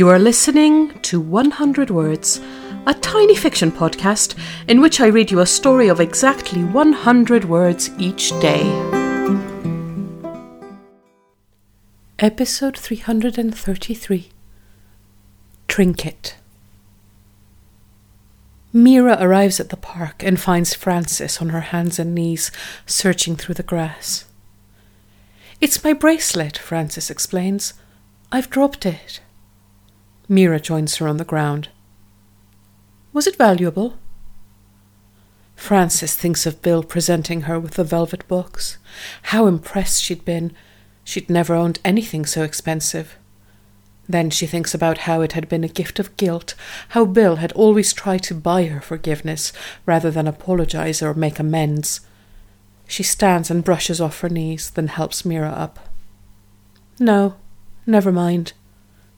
You are listening to 100 Words, a tiny fiction podcast in which I read you a story of exactly 100 words each day. Episode 333 Trinket. Mira arrives at the park and finds Frances on her hands and knees, searching through the grass. It's my bracelet, Frances explains. I've dropped it. Mira joins her on the ground. Was it valuable? Frances thinks of Bill presenting her with the velvet box. How impressed she'd been. She'd never owned anything so expensive. Then she thinks about how it had been a gift of guilt, how Bill had always tried to buy her forgiveness rather than apologize or make amends. She stands and brushes off her knees, then helps Mira up. No, never mind.